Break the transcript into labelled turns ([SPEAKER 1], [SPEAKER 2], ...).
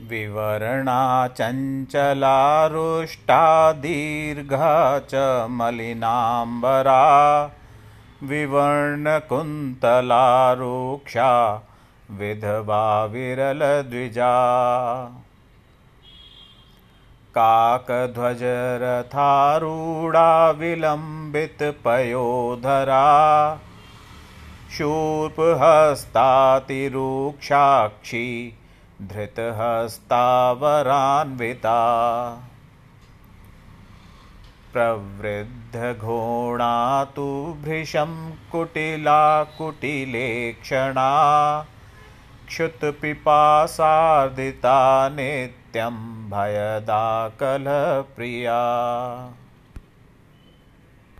[SPEAKER 1] विवरणा चञ्चलारुष्टा दीर्घा च मलिनाम्बरा विवर्णकुन्तलारुक्षा विधवा विरलद्विजा। काकध्वजरथारूढा विलम्बितपयोधरा शूर्पहस्तातिरूक्षाक्षी धृतहस्तावरान्विता। प्रवृद्धघोणा तु भृशं कुटिला कुटिलेक्षणा क्षुत्पिपासार्दिता नित्यं भयदा कलप्रिया